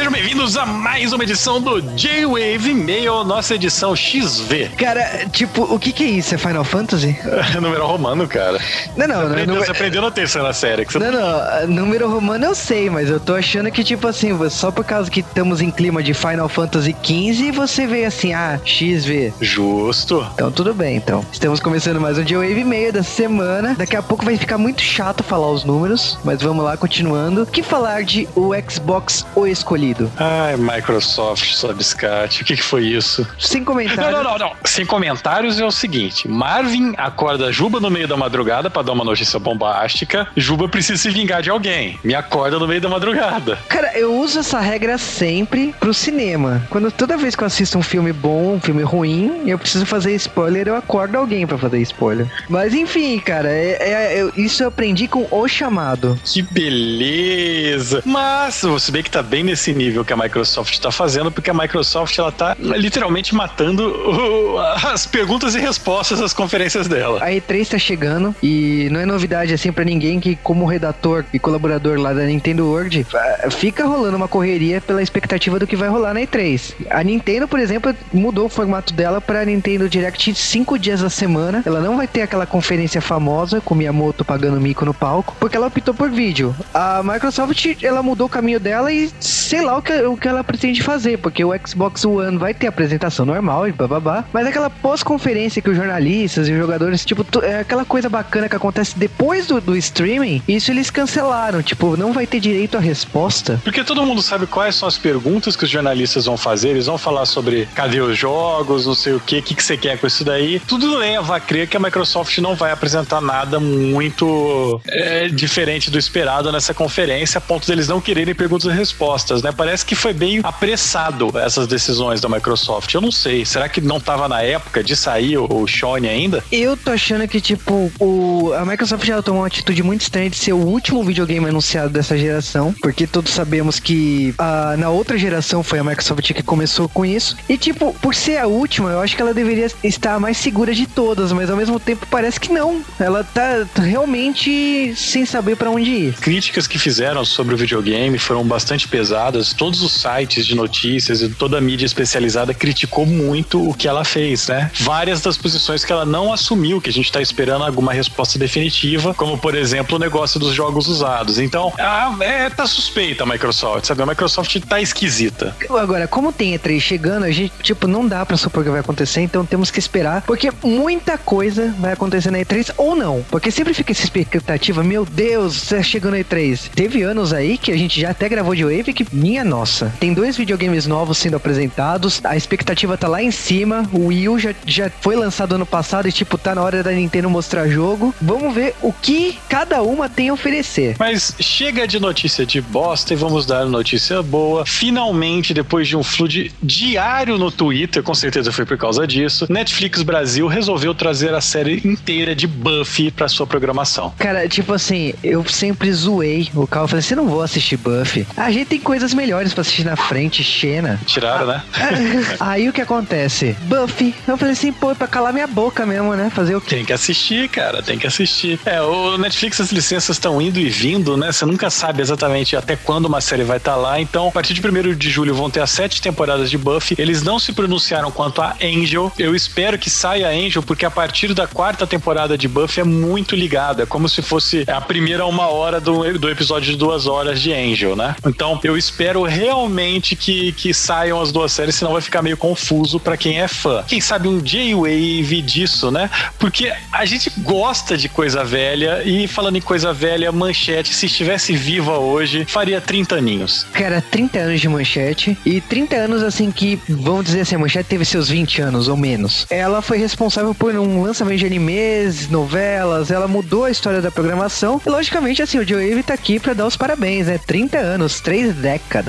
sejam bem-vindos a mais uma edição do J-Wave Mail, nossa edição XV. Cara, tipo, o que que é isso? É Final Fantasy? número romano, cara. Não, não, Você não. aprendeu, não- você aprendeu na terceira série. Que você... Não, não, número romano eu sei, mas eu tô achando que, tipo assim, só por causa que estamos em clima de Final Fantasy XV, você veio assim, ah, XV. Justo. Então tudo bem, então. Estamos começando mais um J-Wave meio da semana. Daqui a pouco vai ficar muito chato falar os números, mas vamos lá, continuando. Que falar de o Xbox O Escolhido? Ai, Microsoft, sua biscate. O que, que foi isso? Sem Não, comentário. não, não, não. Sem comentários é o seguinte: Marvin acorda Juba no meio da madrugada pra dar uma notícia bombástica. Juba precisa se vingar de alguém. Me acorda no meio da madrugada. Cara, eu uso essa regra sempre pro cinema. Quando toda vez que eu assisto um filme bom, um filme ruim, e eu preciso fazer spoiler, eu acordo alguém pra fazer spoiler. Mas enfim, cara, é, é- eu- isso eu aprendi com o chamado. Que beleza! Mas você vê que tá bem nesse nível que a Microsoft tá fazendo, porque a Microsoft ela tá literalmente matando o- as perguntas e respostas das conferências dela. A E3 tá chegando e não é novidade assim pra ninguém que, como redator e colaborador lá da Nintendo World, fica rolando uma correria pela expectativa do que vai rolar na E3. A Nintendo, por exemplo, mudou o formato dela pra Nintendo Direct cinco dias da semana. Ela não vai ter aquela conferência famosa com Miyamoto pagando mico no palco, porque ela optou por vídeo. A Microsoft, ela mudou o caminho dela e sei lá o que, o que ela pretende fazer, porque o Xbox One vai ter apresentação normal e bababá, mas aquela pós-conferência que os jornalistas e os jogadores, tipo, é aquela coisa bacana que acontece depois do, do streaming, isso eles cancelaram, tipo, não vai ter direito à resposta. Porque todo mundo sabe quais são as perguntas que os jornalistas vão fazer, eles vão falar sobre cadê os jogos, não sei o que, o que, que você quer com isso daí. Tudo leva a crer que a Microsoft não vai apresentar nada muito é, diferente do esperado nessa conferência, a ponto deles não quererem perguntas e respostas, né? Parece que foi bem apressado essas decisões da Microsoft. Eu não sei, será que não tava na época de sair o, Sony ainda? Eu tô achando que, tipo, o, a Microsoft já tomou uma atitude muito estranha de ser o último videogame anunciado dessa geração, porque todos sabemos que ah, na outra geração foi a Microsoft que começou com isso. E, tipo, por ser a última, eu acho que ela deveria estar a mais segura de todas, mas ao mesmo tempo parece que não. Ela tá realmente sem saber pra onde ir. críticas que fizeram sobre o videogame foram bastante pesadas. Todos os sites de notícias e toda a mídia especializada criticou muito o que ela fez, né? Várias das posições que ela não assumiu, que a gente tá esperando alguma resposta definitiva, como por exemplo o negócio dos jogos usados. Então, ah, é, tá suspeita a Microsoft, sabe? A Microsoft tá esquisita. Agora, como tem E3 chegando, a gente, tipo, não dá pra supor que vai acontecer, então temos que esperar, porque muita coisa vai acontecer na E3 ou não. Porque sempre fica essa expectativa, meu Deus, tá chegando a E3. Teve anos aí que a gente já até gravou de Wave que, minha nossa, tem dois videogames novos sendo apresentados, a expectativa tá lá em cima, o Wii U já, já foi lançado ano passado e, tipo, tá na hora da Nintendo mostrar jogo. Vamos ver o que cada uma tem a oferecer. Mas chega de notícia de bosta e vamos dar notícia boa. Finalmente, depois de um flood diário no Twitter, com certeza foi por causa disso, Netflix Brasil resolveu trazer a série inteira de Buffy pra sua programação. Cara, tipo assim, eu sempre zoei o Carl. Falei, você não vou assistir Buffy. A gente tem coisas melhores pra assistir na frente, Xena. Tiraram, né? Aí o que acontece? Buffy. Eu falei assim, pô, é pra calar minha boca mesmo, né? Fazer o quê? Tem que assistir, cara, tem que assistir. É, o Netflix, as licenças estão indo e vindo, né? Você nunca sabe exatamente até quando uma série vai estar lá. Então, a partir de 1 de julho vão ter as sete temporadas de Buffy. Eles não se pronunciaram quanto a Angel. Eu espero que saia Angel, porque a partir da quarta temporada de Buffy é muito ligada. É como se fosse a primeira uma hora do, do episódio de duas horas de Angel, né? Então, eu espero realmente que, que saiam as duas séries, senão vai ficar meio confuso pra quem é fã. Quem sabe um J-Wave disso, né? Porque a gente gosta de coisa velha e falando em coisa velha, Manchete, se estivesse viva hoje, faria 30 aninhos. Cara, 30 anos de manchete. E 30 anos, assim, que, vamos dizer assim, a manchete teve seus 20 anos ou menos. Ela foi responsável por um lançamento de animes, novelas, ela mudou a história da programação. E, logicamente, assim, o Joe Wave tá aqui pra dar os parabéns, né? 30 anos, 3 décadas.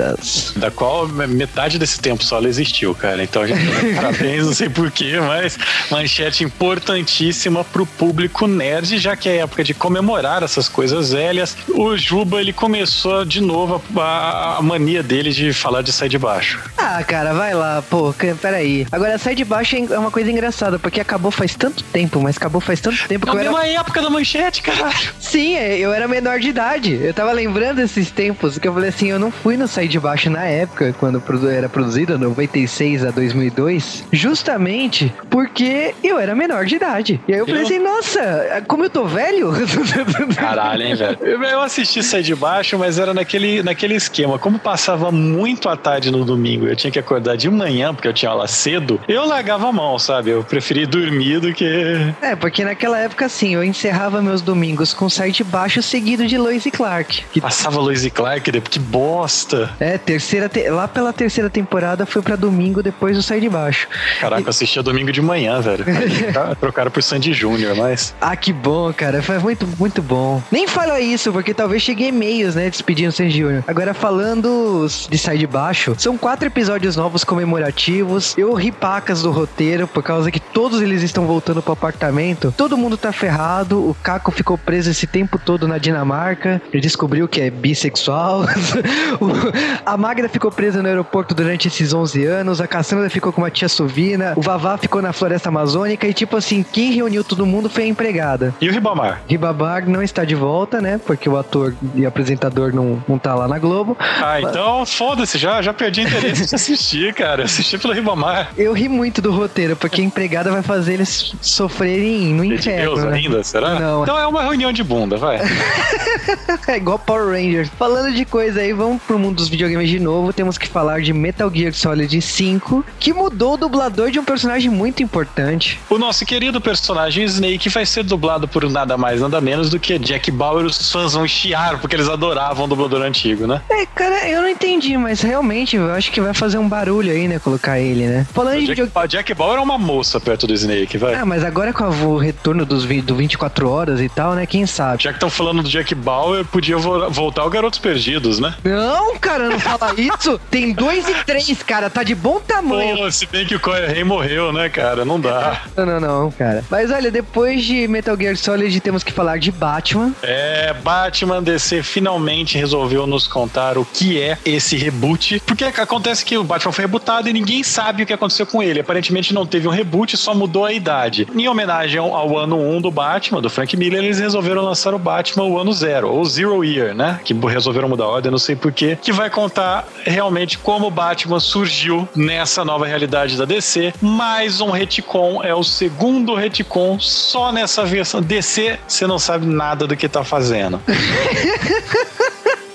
Da qual metade desse tempo só ela existiu, cara. Então a gente parabéns, não sei porquê, mas manchete importantíssima pro público nerd, já que é época de comemorar essas coisas velhas. O Juba, ele começou de novo a, a mania dele de falar de sair de baixo. Ah, cara, vai lá, pô, peraí. Agora, sai de baixo é uma coisa engraçada, porque acabou faz tanto tempo, mas acabou faz tanto tempo que Na eu era. mesma época da manchete, caralho. Sim, é, eu era menor de idade. Eu tava lembrando esses tempos que eu falei assim, eu não fui no Sai de Baixo na época, quando era produzida, 96 a 2002, justamente porque eu era menor de idade. E aí eu, eu... pensei, nossa, como eu tô velho? Caralho, hein, velho? Eu assisti Sai de Baixo, mas era naquele, naquele esquema. Como passava muito à tarde no domingo, eu tinha que acordar de manhã, porque eu tinha aula cedo, eu largava a mão, sabe? Eu preferi dormir do que. É, porque naquela época, assim, eu encerrava meus domingos com Sai de Baixo seguido de Lois e Clark. Que... Passava Lois e Clark, que bosta! É, terceira te... lá pela terceira temporada foi pra domingo depois do Sai de Baixo. Caraca, eu assistia domingo de manhã, velho. Trocaram por Sandy Júnior, mas. Ah, que bom, cara. Foi muito, muito bom. Nem fala isso, porque talvez chegue e-mails, né, despedindo Sandy Júnior. Agora, falando de Sai de Baixo, são quatro episódios novos comemorativos. Eu ri pacas do roteiro, por causa que todos eles estão voltando pro apartamento. Todo mundo tá ferrado. O Caco ficou preso esse tempo todo na Dinamarca. Ele descobriu que é bissexual. a Magda ficou presa no aeroporto durante esses 11 anos. A Cassandra ficou com uma tia Sovina. O Vavá ficou na floresta amazônica. E, tipo assim, quem reuniu todo mundo foi a empregada. E o Ribamar? Ribamar não está de volta, né? Porque o ator e apresentador não, não tá lá na Globo. Ah, então foda-se, já, já perdi interesse de assistir, cara. Assisti pelo Ribamar. Eu ri muito do roteiro, porque a empregada vai fazer eles sofrerem no inferno. Deus né? ainda, será? Não. Então é uma reunião de bunda, vai. é igual Power Rangers. Falando de coisa aí, vamos pro mundo dos videogames de novo. Temos que falar de Metal Gear Solid 5, que mudou o dublador de um personagem muito importante. O nosso querido personagem Snake vai ser dublado por nada mais, nada menos do que Jack Bauer. Os fãs vão chiar porque eles adoravam o dublador antigo, né? É, cara, eu não entendi, mas realmente eu acho que vai fazer um barulho aí, né? Colocar ele, né? Falando o de Jack, video... Jack Bauer é uma moça perto do Snake, vai. Ah, mas agora com o retorno dos do 24 horas e tal, né? Quem sabe? Já que estão falando do Jack Bauer, podia voltar o Garotos Perdidos, né? Não, cara, não fala isso. Tem dois e três, cara. Tá de bom tamanho. Pô, se bem que o Corey Rey morreu, né, cara? Não dá. Não, não, não, cara. Mas olha, depois de Metal Gear Solid, temos que falar de Batman. É, Batman DC finalmente resolveu nos contar o que é esse reboot. Porque acontece que o Batman foi rebutado e ninguém sabe o que aconteceu com ele. Aparentemente não teve um reboot, só mudou a idade. Em homenagem ao ano 1 do Batman, do Frank Miller, eles resolveram lançar o Batman o ano zero, ou Zero Year, né? Que resolveram mudar a ordem, não sei porquê. Que vai contar realmente como Batman surgiu nessa nova realidade da DC. Mais um retcon, é o segundo retcon só nessa versão. DC, você não sabe nada do que tá fazendo.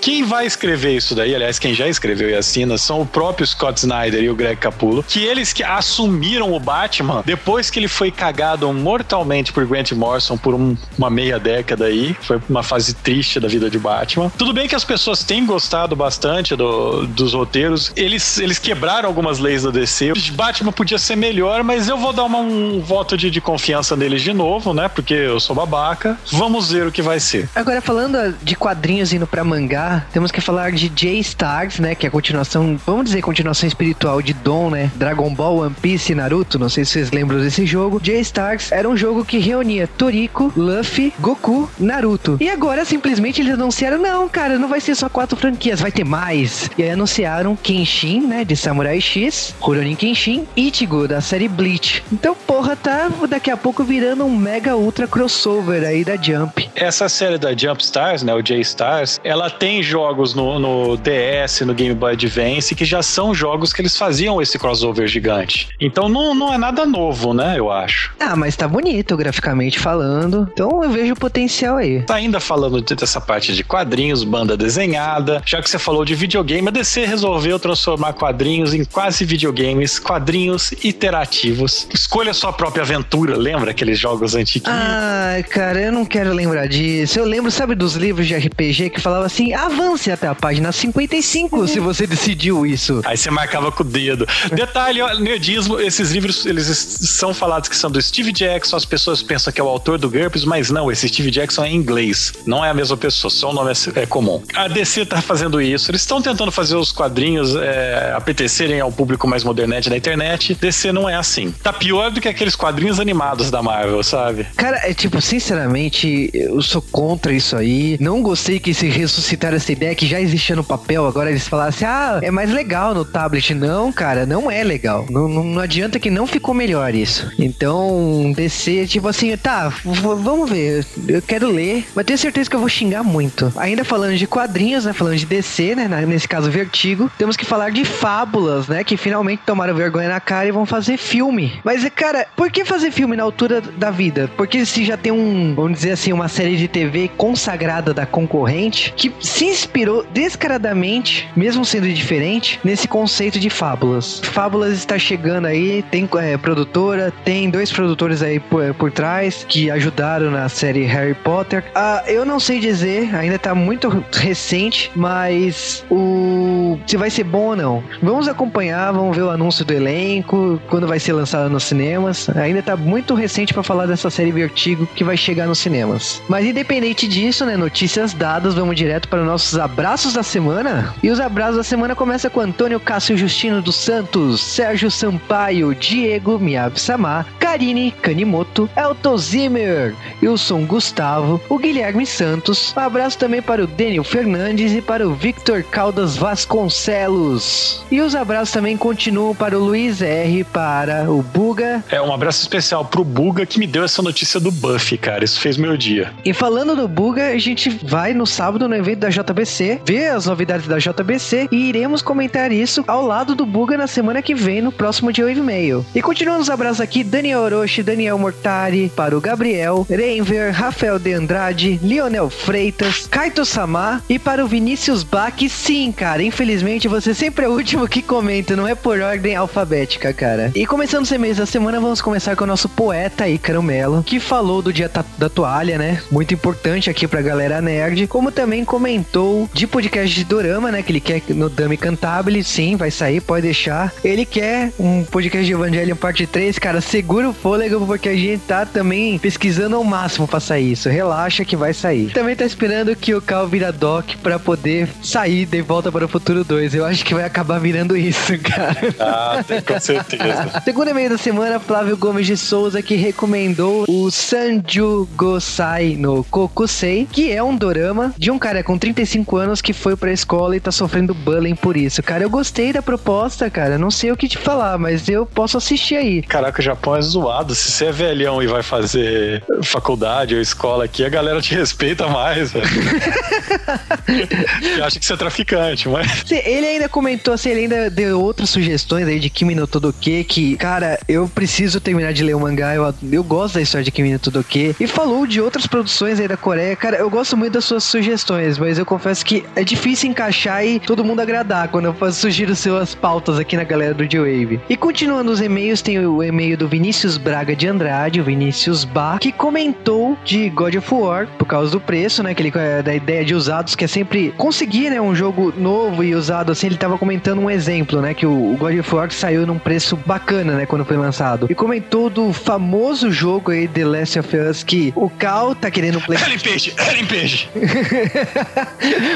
Quem vai escrever isso daí, aliás, quem já escreveu e assina, são o próprio Scott Snyder e o Greg Capullo, que eles que assumiram o Batman depois que ele foi cagado mortalmente por Grant Morrison por um, uma meia década aí. Foi uma fase triste da vida de Batman. Tudo bem que as pessoas têm gostado bastante do, dos roteiros. Eles, eles quebraram algumas leis da DC. O Batman podia ser melhor, mas eu vou dar uma, um voto de, de confiança neles de novo, né? Porque eu sou babaca. Vamos ver o que vai ser. Agora, falando de quadrinhos indo pra mangá, temos que falar de J-Stars, né? Que é a continuação, vamos dizer, continuação espiritual de Dom, né? Dragon Ball, One Piece e Naruto. Não sei se vocês lembram desse jogo. J-Stars era um jogo que reunia Toriko, Luffy, Goku, Naruto. E agora simplesmente eles anunciaram: não, cara, não vai ser só quatro franquias, vai ter mais. E aí anunciaram Kenshin, né? De Samurai X, Rurouni Kenshin, Ichigo, da série Bleach. Então, porra, tá daqui a pouco virando um mega ultra crossover aí da Jump. Essa série da Jump Stars, né? O J-Stars, ela tem jogos no, no, DS, no Game Boy Advance, que já são jogos que eles faziam esse crossover gigante. Então não, não é nada novo, né? Eu acho. Ah, mas tá bonito graficamente falando. Então eu vejo potencial aí. Tá ainda falando dessa parte de quadrinhos, banda desenhada. Já que você falou de videogame, a DC resolveu transformar quadrinhos em quase videogames, quadrinhos iterativos. Escolha sua própria aventura, lembra aqueles jogos antigos? Ai, cara, eu não quero lembrar disso. Eu lembro, sabe, dos livros de RPG que falava assim: ah, avance até a página 55 se você decidiu isso. Aí você marcava com o dedo. Detalhe, ó, nerdismo, esses livros, eles são falados que são do Steve Jackson, as pessoas pensam que é o autor do GURPS, mas não, esse Steve Jackson é em inglês. Não é a mesma pessoa, só o nome é, é comum. A DC tá fazendo isso, eles estão tentando fazer os quadrinhos é, apetecerem ao público mais modernete da internet. DC não é assim. Tá pior do que aqueles quadrinhos animados da Marvel, sabe? Cara, é tipo, sinceramente, eu sou contra isso aí. Não gostei que se ressuscitar essa ideia que já existia no papel, agora eles falassem, ah, é mais legal no tablet. Não, cara, não é legal. Não, não, não adianta que não ficou melhor isso. Então, DC, tipo assim, tá, vamos ver. Eu quero ler, mas tenho certeza que eu vou xingar muito. Ainda falando de quadrinhos, né? Falando de DC, né? Nesse caso, Vertigo. Temos que falar de fábulas, né? Que finalmente tomaram vergonha na cara e vão fazer filme. Mas, cara, por que fazer filme na altura da vida? Porque se já tem um, vamos dizer assim, uma série de TV consagrada da concorrente que se inspirou descaradamente, mesmo sendo diferente, nesse conceito de fábulas. Fábulas está chegando aí, tem é, produtora, tem dois produtores aí por, por trás que ajudaram na série Harry Potter. Ah, eu não sei dizer, ainda tá muito recente, mas o se vai ser bom ou não. Vamos acompanhar, vamos ver o anúncio do elenco, quando vai ser lançado nos cinemas. Ainda tá muito recente para falar dessa série Vertigo que vai chegar nos cinemas. Mas independente disso, né, notícias dadas, vamos direto para nossos abraços da semana. E os abraços da semana começa com Antônio Cássio Justino dos Santos, Sérgio Sampaio, Diego Miyabi-sama, Karine Kanimoto, Elton Zimmer, Wilson Gustavo, o Guilherme Santos. Um abraço também para o Daniel Fernandes e para o Victor Caldas Vasconcelos. E os abraços também continuam para o Luiz R, para o Buga. É, um abraço especial pro Buga que me deu essa notícia do Buffy, cara. Isso fez meu dia. E falando do Buga, a gente vai no sábado no evento da JBC, ver as novidades da JBC e iremos comentar isso ao lado do Buga na semana que vem, no próximo dia 8 e meio. E continuando os abraços aqui, Daniel Orochi, Daniel Mortari, para o Gabriel, Renver, Rafael de Andrade, Lionel Freitas, Kaito Samar e para o Vinícius Bach. Sim, cara, infelizmente você sempre é o último que comenta, não é por ordem alfabética, cara. E começando os e-mails da semana, vamos começar com o nosso poeta Ícaro Melo, que falou do dia da toalha, né? Muito importante aqui pra galera nerd, como também comentou de podcast de Dorama, né? Que ele quer no Dami Cantabile, sim, vai sair, pode deixar. Ele quer um podcast de Evangelion parte 3, cara, segura o fôlego, porque a gente tá também pesquisando ao máximo pra sair isso. Relaxa que vai sair. Também tá esperando que o Cal vira Doc pra poder sair de volta para o futuro 2. Eu acho que vai acabar virando isso, cara. Ah, com certeza. Segundo e-mail da semana, Flávio Gomes de Souza, que recomendou o Sanju Gosai no Kokusei, que é um dorama de um cara com 35 anos que foi pra escola e tá sofrendo bullying por isso. Cara, eu gostei da proposta, cara. Não sei o que te falar, mas eu posso assistir aí. Caraca, o Japão é zoado. Se você é velhão e vai fazer faculdade ou escola aqui, a galera te respeita mais, velho. Acha que você é traficante, mas. Ele ainda comentou assim, ele ainda deu outras sugestões aí de Kimi no Todoke, que, cara, eu preciso terminar de ler o mangá, eu, eu gosto da história de Kimi no Todoke. E falou de outras produções aí da Coreia. Cara, eu gosto muito das suas sugestões, mas eu confesso que é difícil encaixar e todo mundo agradar quando eu sugiro suas pautas aqui na galera do J-Wave. E continuando os e-mails, tem o e-mail do Vinícius Braga de Andrade, o Vinícius Bar, que comentou de God of War, por causa do preço, né? Que ele, é, da ideia de usados, que é sempre conseguir, né? Um jogo novo e usado, assim, ele tava comentando um exemplo, né? Que o, God of War saiu num preço bacana, né? Quando foi lançado. E comentou do famoso jogo aí, The Last of Us, que o Cal tá querendo... Play... Ellen Page, Ellen Page.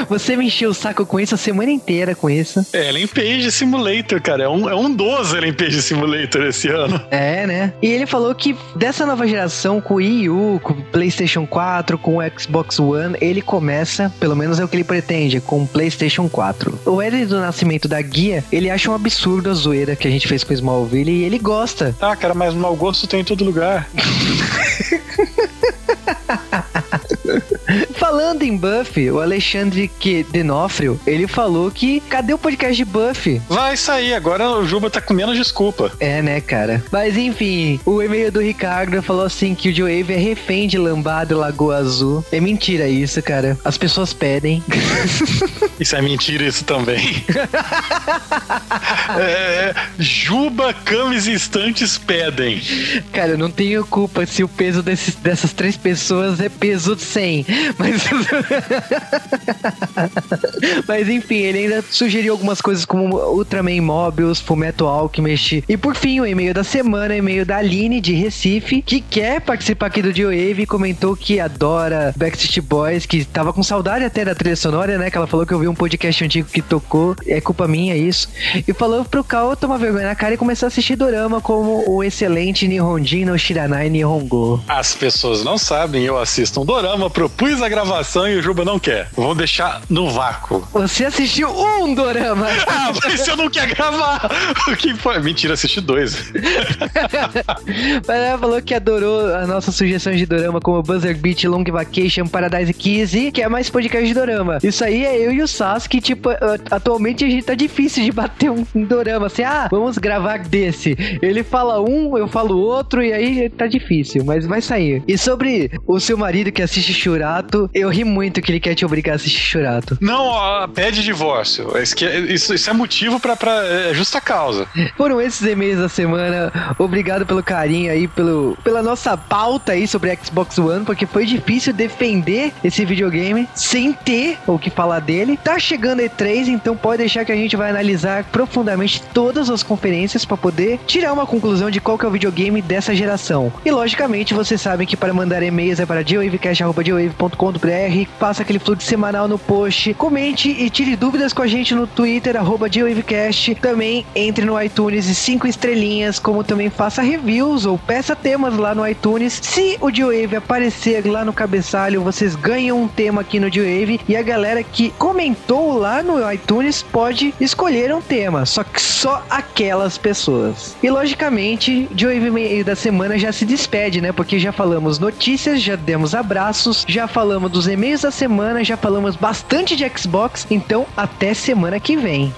Você me encheu o saco com isso a semana inteira com isso. Ellen Page Simulator, cara. É um, é um dos Ellen Page Simulator esse ano. É, né? E ele falou que dessa nova geração, com o Wii U, com o PlayStation 4, com o Xbox One, ele começa, pelo menos é o que ele pretende, com o PlayStation 4. O Ed do Nascimento da Guia, ele acha um absurdo a zoeira que a gente fez com o Smallville e ele gosta. Ah, cara, mas mau gosto tem em todo lugar. Falando em Buffy, o Alexandre que Denofrio, ele falou que cadê o podcast de Buffy? Vai sair, agora o Juba tá com menos desculpa. É, né, cara? Mas enfim, o e-mail do Ricardo falou assim que o Joe Wave é refém de lambada e Lagoa Azul. É mentira isso, cara. As pessoas pedem. Isso é mentira isso também. é, Juba, Camis e Estantes pedem. Cara, eu não tenho culpa se o peso desses, dessas três pessoas é peso 100. Mas... Mas enfim, ele ainda sugeriu algumas coisas como Ultraman Mobius, Fumeto Alchemist. E por fim, o e-mail da semana, e-mail da Aline de Recife, que quer participar aqui do Dio-Wave e comentou que adora Backstreet Boys, que tava com saudade até da trilha sonora, né? Que ela falou que ouviu um podcast antigo que tocou, é culpa minha isso. E falou pro Kao tomar vergonha na cara e começar a assistir dorama como o excelente Nihonjin no Shiranai Nihongo. As pessoas não sabem, eu assisto um dorama, propus a gravação e o Juba não quer. Vou deixar no vácuo. Você assistiu um dorama? ah, mas você não quer gravar! O que foi? Mentira, assisti dois. mas ela falou que adorou a nossa sugestão de dorama como Buzzer Beat, Long Vacation, Paradise Kiss e que é mais podcast de dorama. Isso aí é eu e o Sasuke, tipo, atualmente a gente tá difícil de bater um dorama assim, ah, vamos gravar desse. Ele fala um, eu falo outro e aí tá difícil, mas vai sair. E sobre o seu marido que assiste Churato, eu ri muito que ele quer te obrigar a assistir Churato. Não, ó, pede divórcio. Isso, isso é motivo pra, pra é justa causa. Foram esses e-mails da semana. Obrigado pelo carinho aí, pelo, pela nossa pauta aí sobre Xbox One, porque foi difícil defender esse videogame sem ter o que falar dele. Tá chegando E3, então pode deixar que a gente vai analisar profundamente todas as conferências para poder tirar uma conclusão de qual que é o videogame dessa geração. E logicamente, vocês sabem que para mandar e-mails é para geowavecast.com.br, faça aquele fluxo semanal no post, comente e tire dúvidas com a gente no Twitter, arroba. Também entre no iTunes e cinco estrelinhas, como também faça reviews ou peça temas lá no iTunes. Se o Geowave aparecer lá no cabeçalho, vocês ganham um tema aqui no Geowave e a galera que comentou lá no iTunes pode escolher um tema, só que só aquelas pessoas. E logicamente, Geowave meio da semana já se despede, né? Porque já falamos notícias, já demos abraços, já falamos dos e-mails da semana, já falamos bastante de Xbox, então até semana que vem.